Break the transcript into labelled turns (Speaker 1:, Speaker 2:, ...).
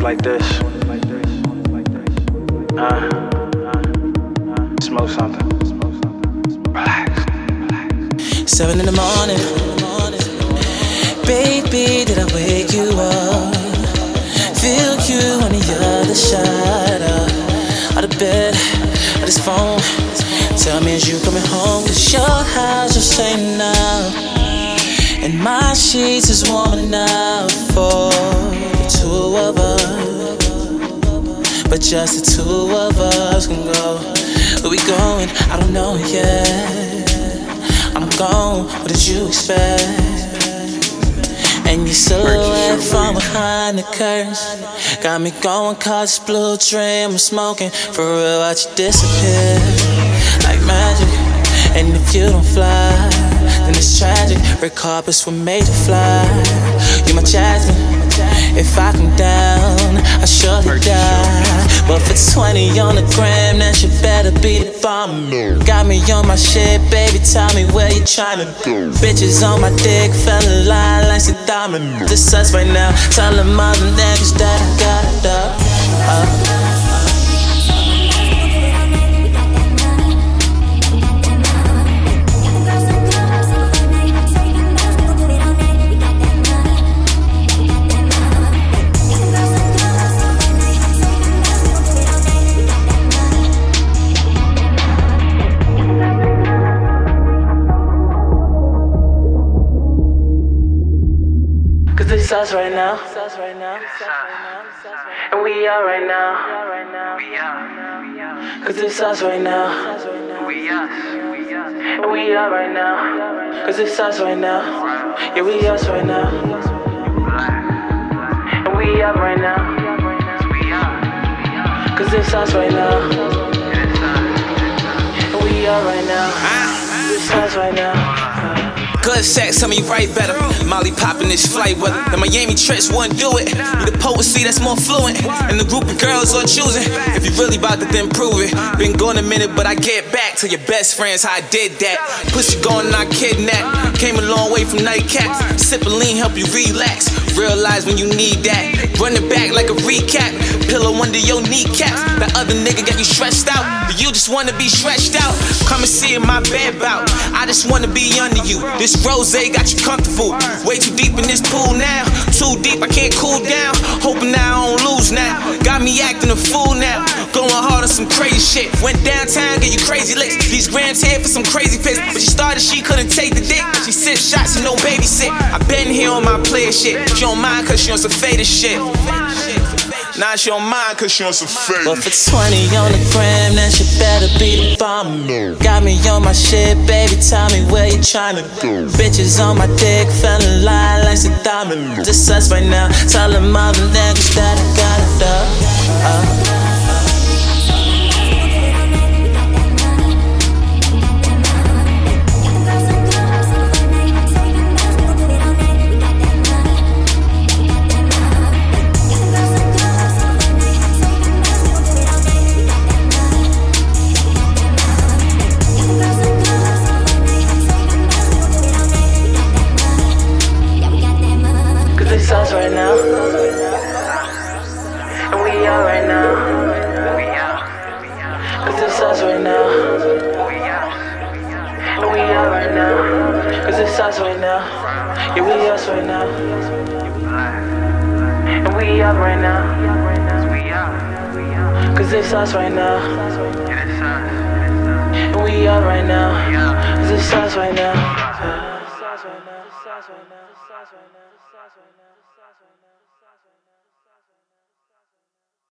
Speaker 1: like this. Uh, smoke something. Relax.
Speaker 2: Seven in the morning. Baby, did I wake you up? Feel you on the other side of, of the bed, of this phone. Tell me, is you coming home? Cause your house just ain't enough. And my sheets is warm enough for the two of us. But just the two of us can go. Where we going? I don't know yet. I'm gone, what did you expect? And your silhouette from behind the curtains Got me going, cause this blue dream I'm smoking For real, watch you disappear Like magic And if you don't fly Then it's tragic Red carpets were made to fly You're my jasmine 20 on the gram, then she better be the bomb. Got me on my shit, baby. Tell me where you tryna go. Bitches on my dick, fell in line like a diamond. This us right now. Tell them other niggas that I got it up. Uh. Us right now. And we are right now. We are. Cause it's us right now. We are. And we are right now. Cause it's us right now. Yeah, we us right now. And we up right now. Cause it's us right now.
Speaker 3: Good sex, tell me right better. Molly popping this flight weather. The Miami trips wouldn't do it. Need a potency that's more fluent. And the group of girls are choosing. If you really about to then prove it. Been gone a minute, but I get back to your best friends how I did that. Push gone, not kidnap. Came a long way from nightcaps. Sip lean, help you relax. Realize when you need that. Running back like a recap. Pillow under your kneecaps. That other nigga got you stressed out. But you just wanna be stretched out. Come and see in my bed bout. I just wanna be under you. This rose got you comfortable. Way too deep in this pool now. Too deep, I can't cool down. Hoping I don't lose now. Got me acting a fool now. Going hard on some crazy shit. Went downtown, get you crazy licks. These grams here for some crazy piss. But she started, she couldn't take the dick. She sip shots and no babysit. I been here on my player shit. She don't mind cause she on some faded shit. Now she don't mind cause she on some faded
Speaker 2: But for 20 on the gram, then she better be the bomb. Got me on my shit, baby. Tell me where you tryna go. Bitches on my dick, fell in line like a diamond. This us right now. Tell them niggas right now. And we are right now. Cause it's us right now. And we are right now. Cause it's us right now. Yeah, we us right now. And we up right now. Cause it's us right now. And we are right now. Cause it's us right now. Right now. Right now.